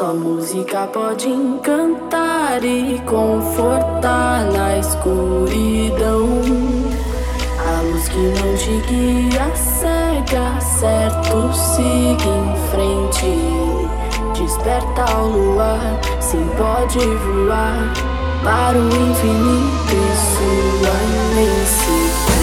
Só música pode encantar e confortar na escuridão. A luz que não te guia cega, certo, siga em frente. Desperta ao luar, sim pode voar para o infinito e sua imensidão.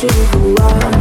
de voar. Ah.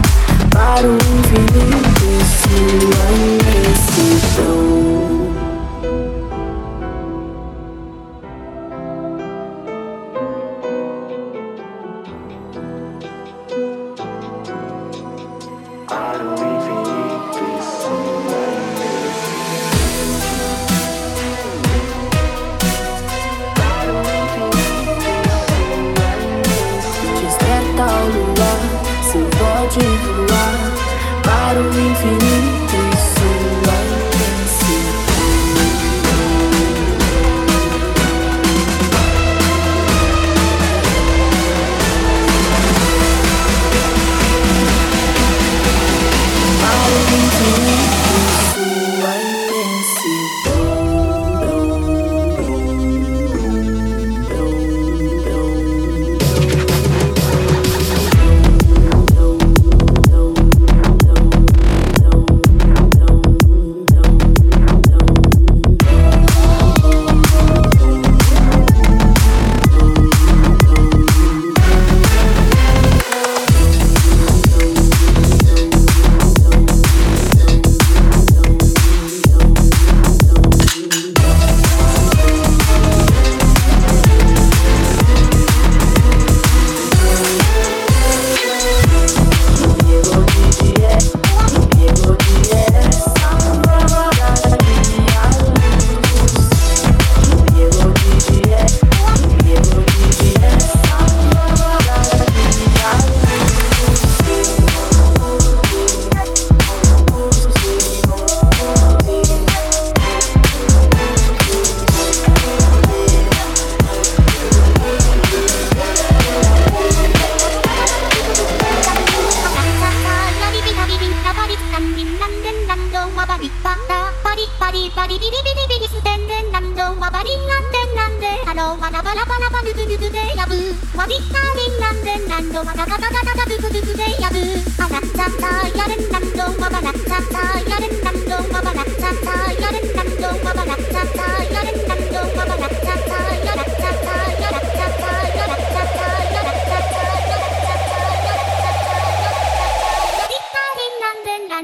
リパラパリパリパリビリビリビリステンデンラんドはバリンランデンランんであのはラバラバラバルブルブでやぶわびたンランデンなんのはなガタガタガタブブブブでやぶあらっちゃったやれんなんのはばらっちゃったやれんなんのはばらっちゃったやれんなんのはばらっちゃった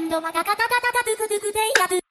ドマタカタタタタトゥクトゥクイタゥ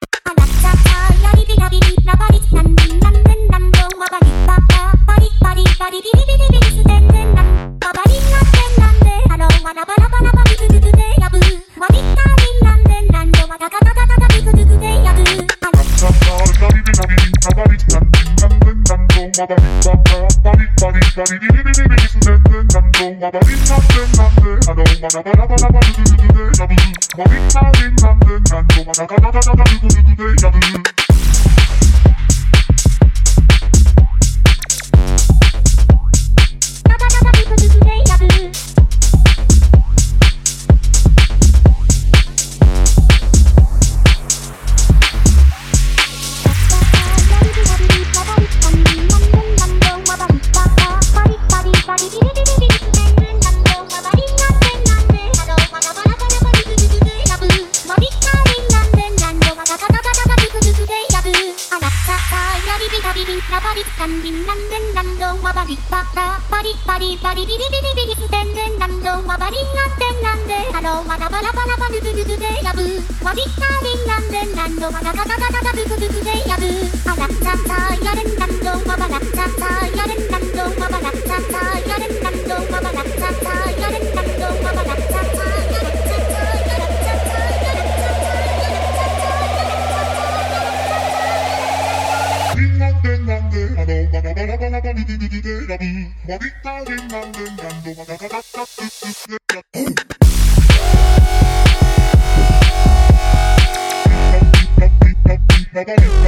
Bye-bye.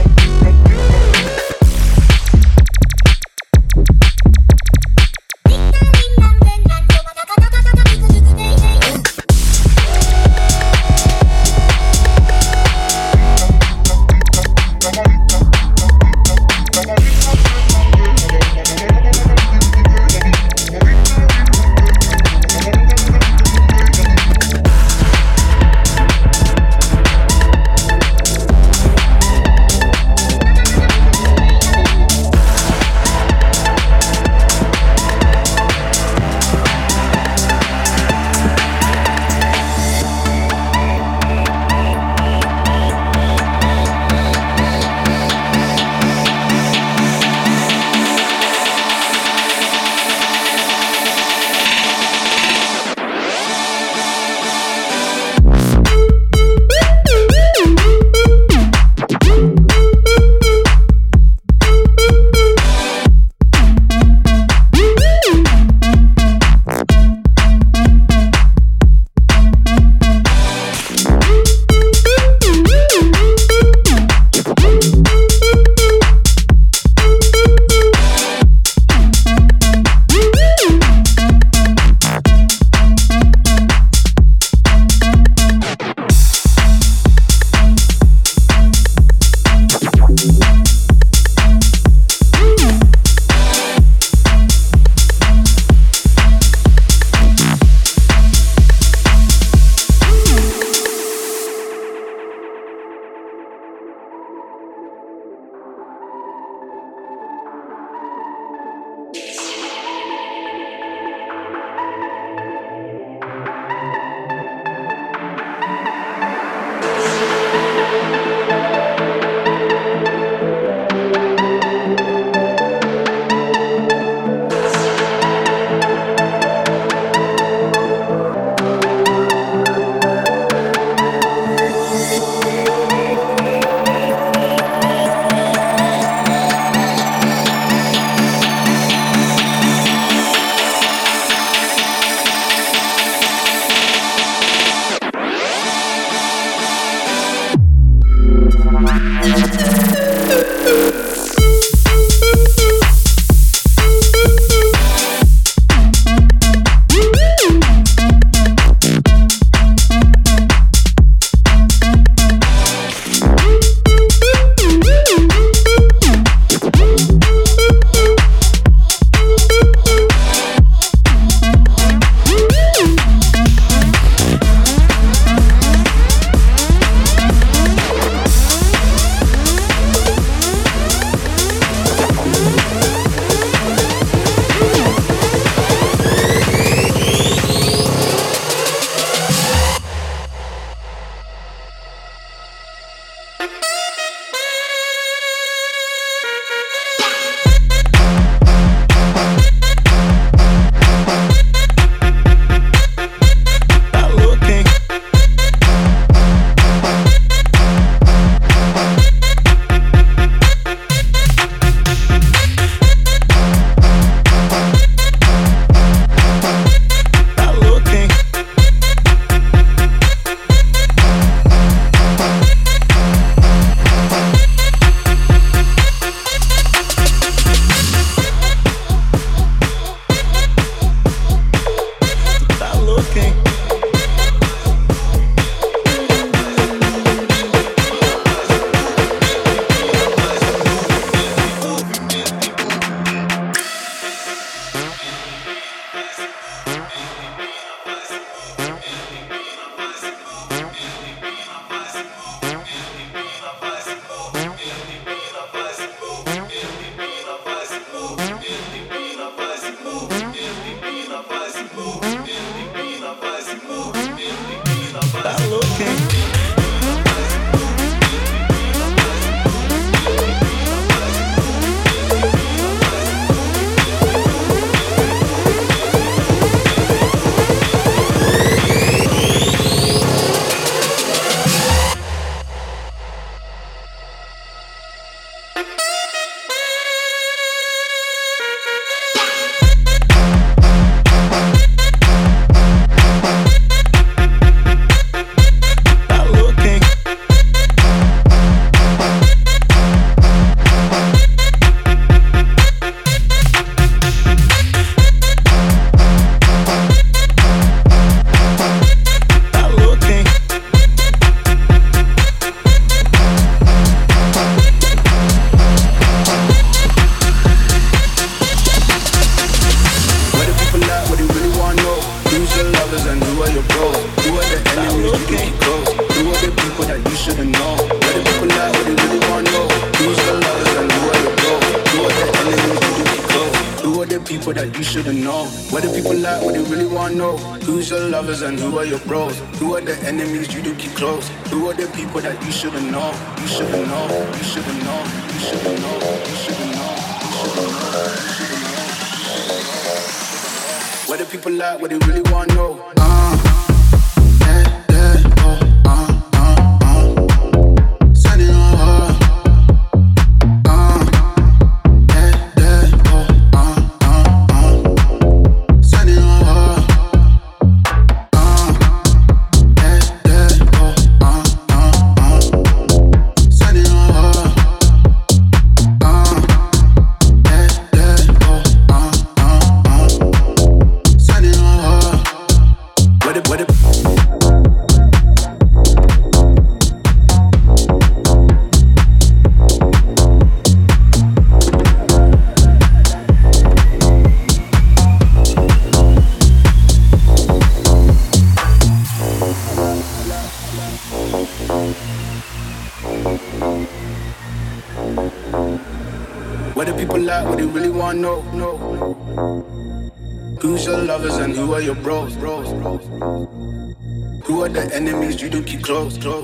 Who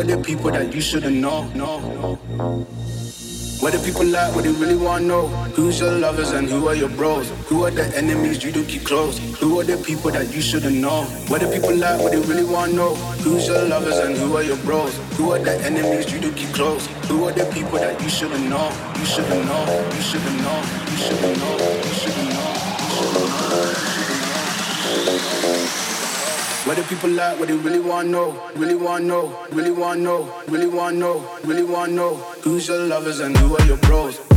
are the people that you shouldn't know? No, no. What the people like? What they really want to know? Who's your lovers and who are your bros? Who are the enemies you do keep close? Who are the people that you shouldn't know? What the people like? What they really want to know? Who's your lovers and who are your bros? Who are the enemies you do keep close? Who are the people that you shouldn't know? You shouldn't know. You shouldn't know. You shouldn't know. You shouldn't know. You shouldn't know. What do people like? What they really want to know? Really want to know? Really want to know? Really want know? Really want know? Who's your lovers and who are your bros?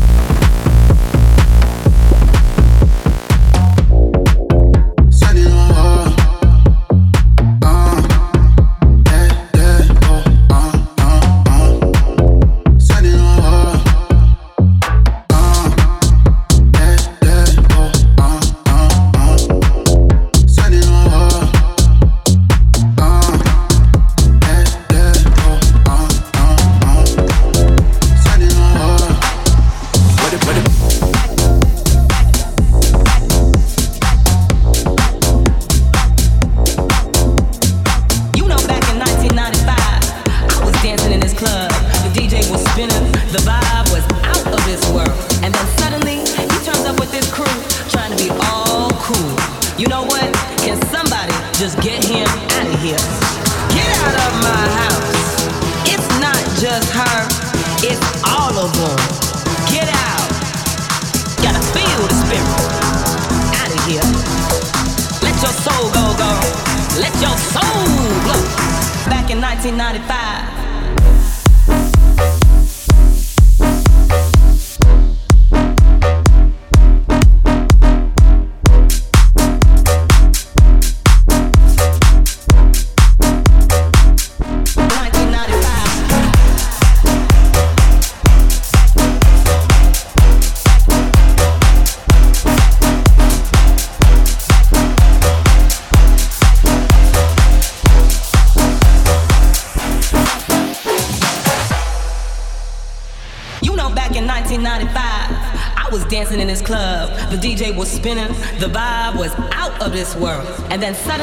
And then suddenly,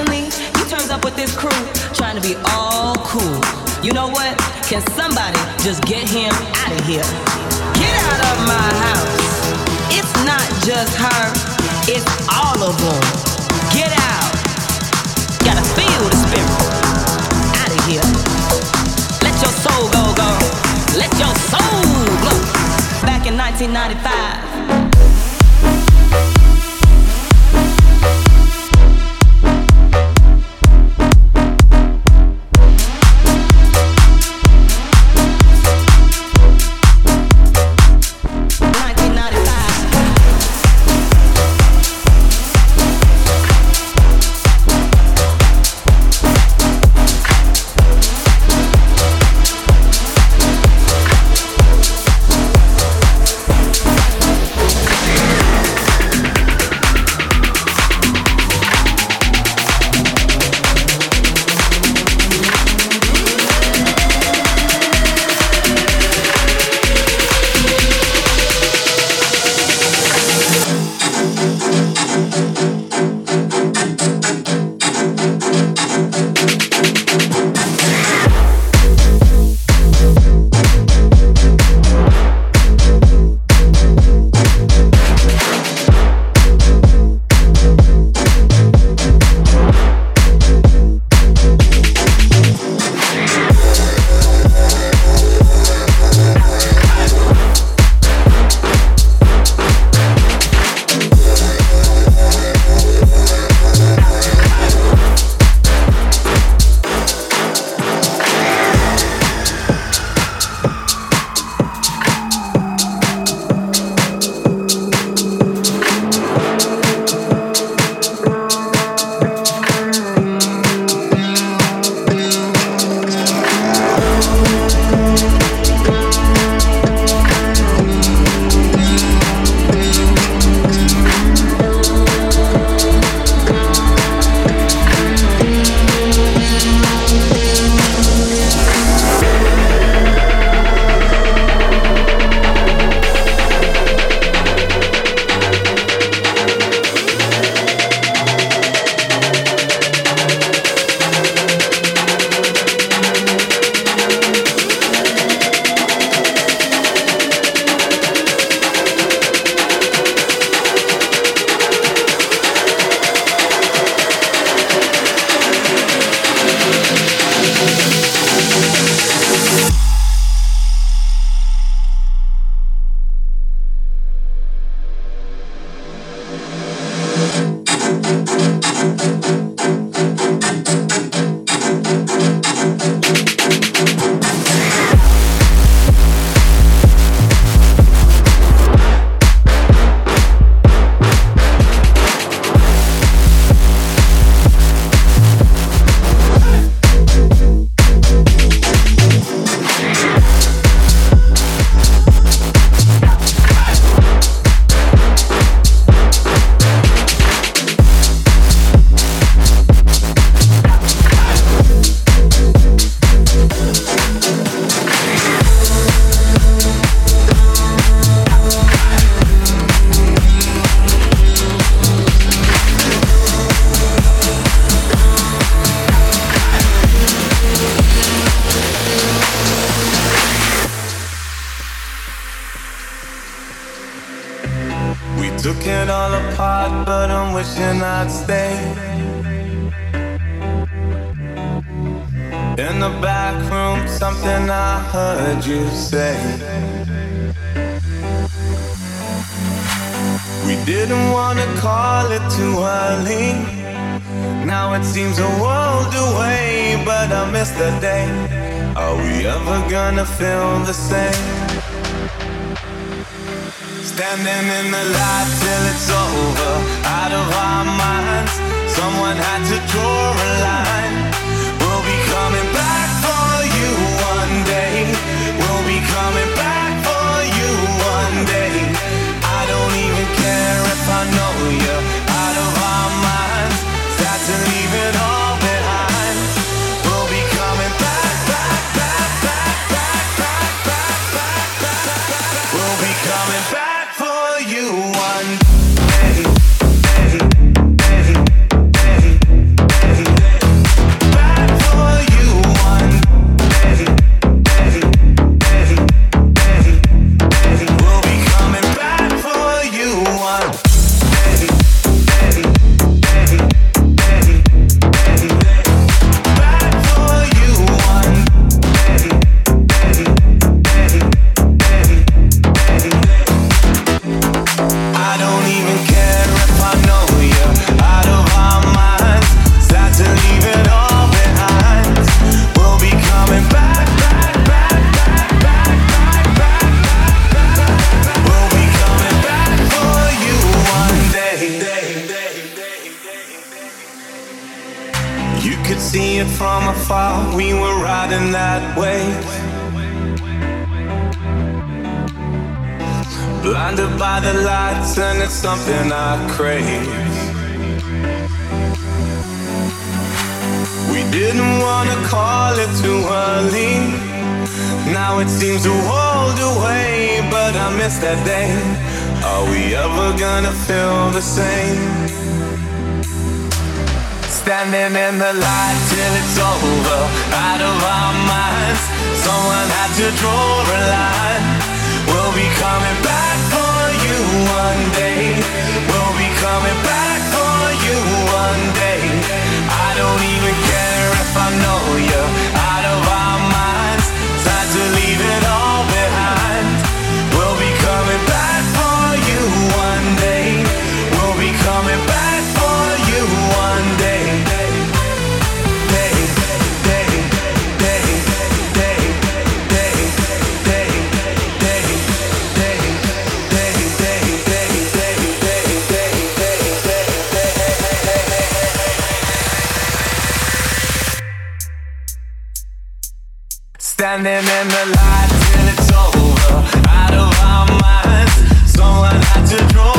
Standing in the light till it's over, out of our minds. Someone had to draw.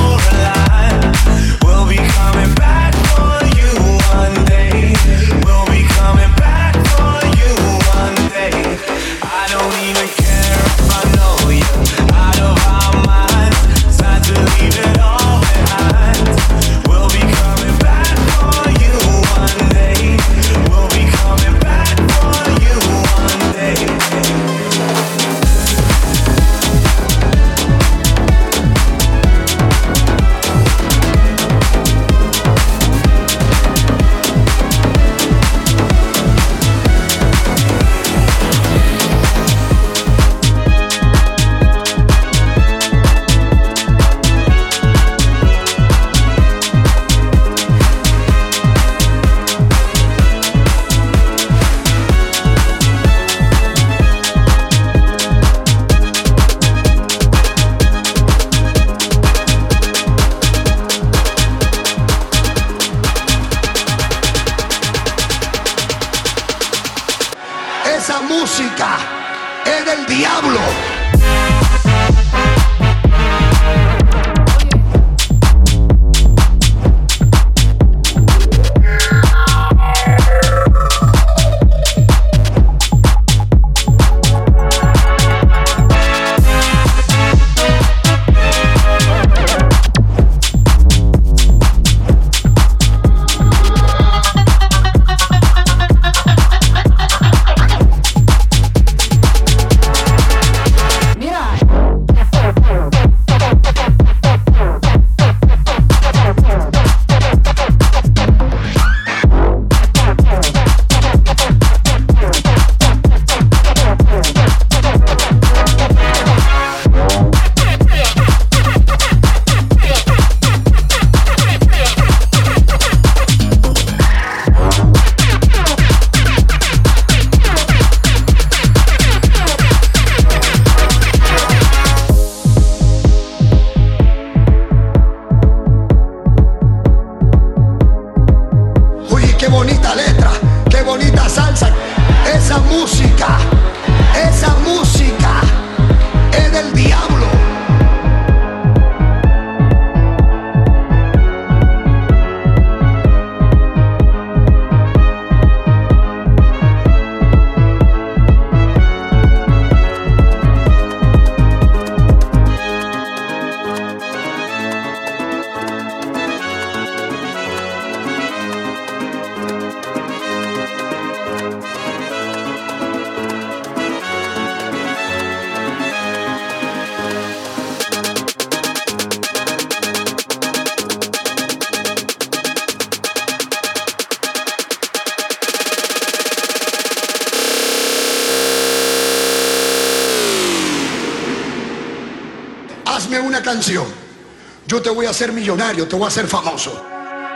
te voy a hacer millonario, te voy a hacer famoso.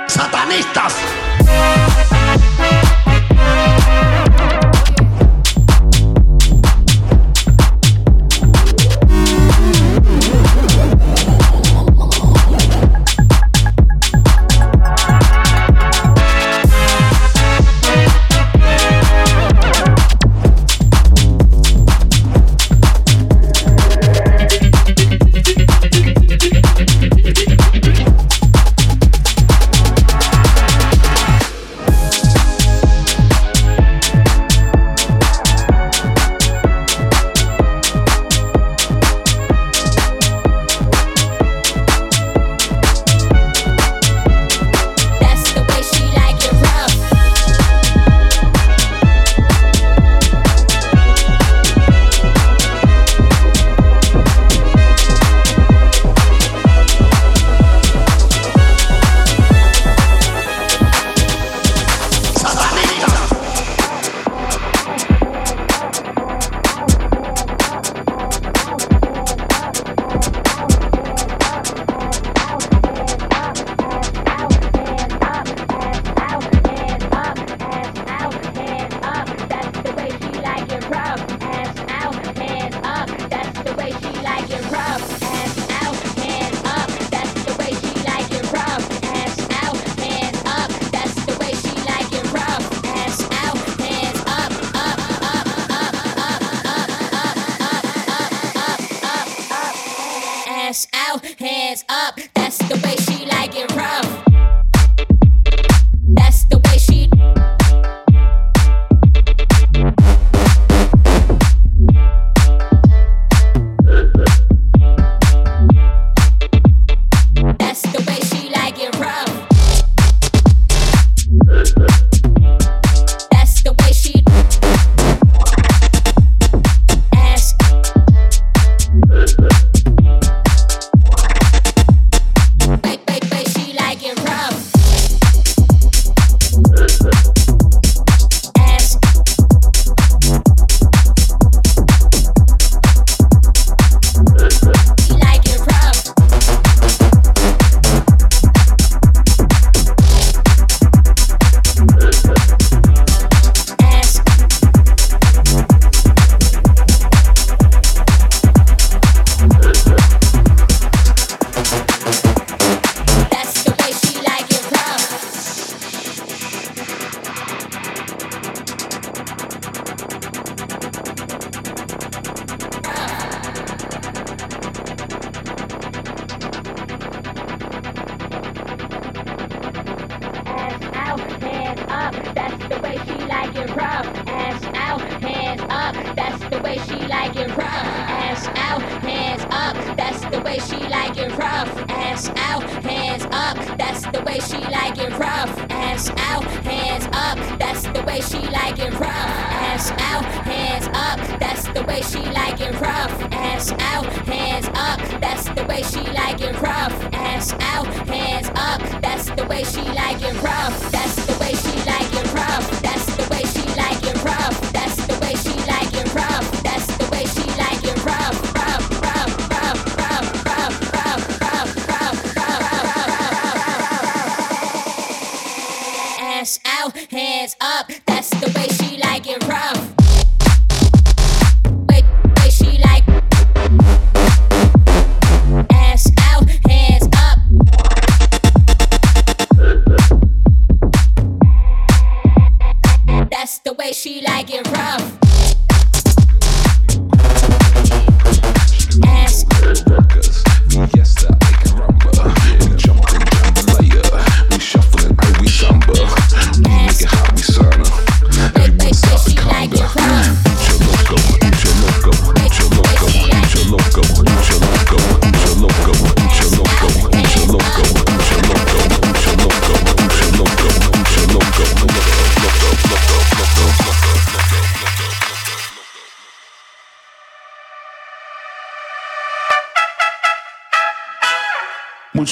Satanistas.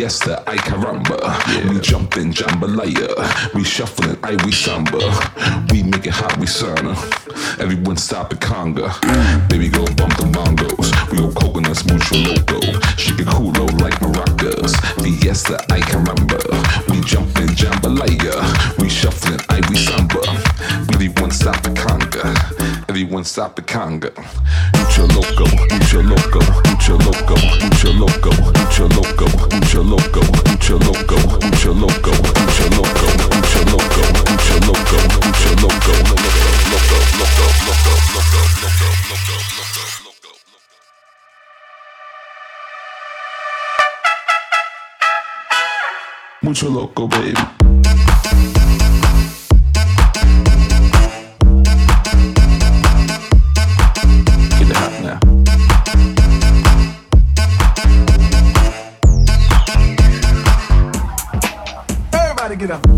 Fiesta, ay caramba. Yeah. We jumping jambalaya. We shuffling, ay we samba. We make it hot, we sauna. Everyone stop the conga. Baby go bump the bongos. We go coconuts, mucho loco. She get culo like maracas. Fiesta, ay caramba. We jumping jambalaya. We shuffling, ay we samba. Everyone stop the conga. Everyone stop the conga. Mucho loco, mucho loco, mucho loco, mucho loco, mucho loco, mucho loco, mucho loco, mucho loco, mucho loco, mucho loco, mucho loco, mucho loco, loco, loco, loco, loco, loco, loco, loco. Mucho loco, baby. get up.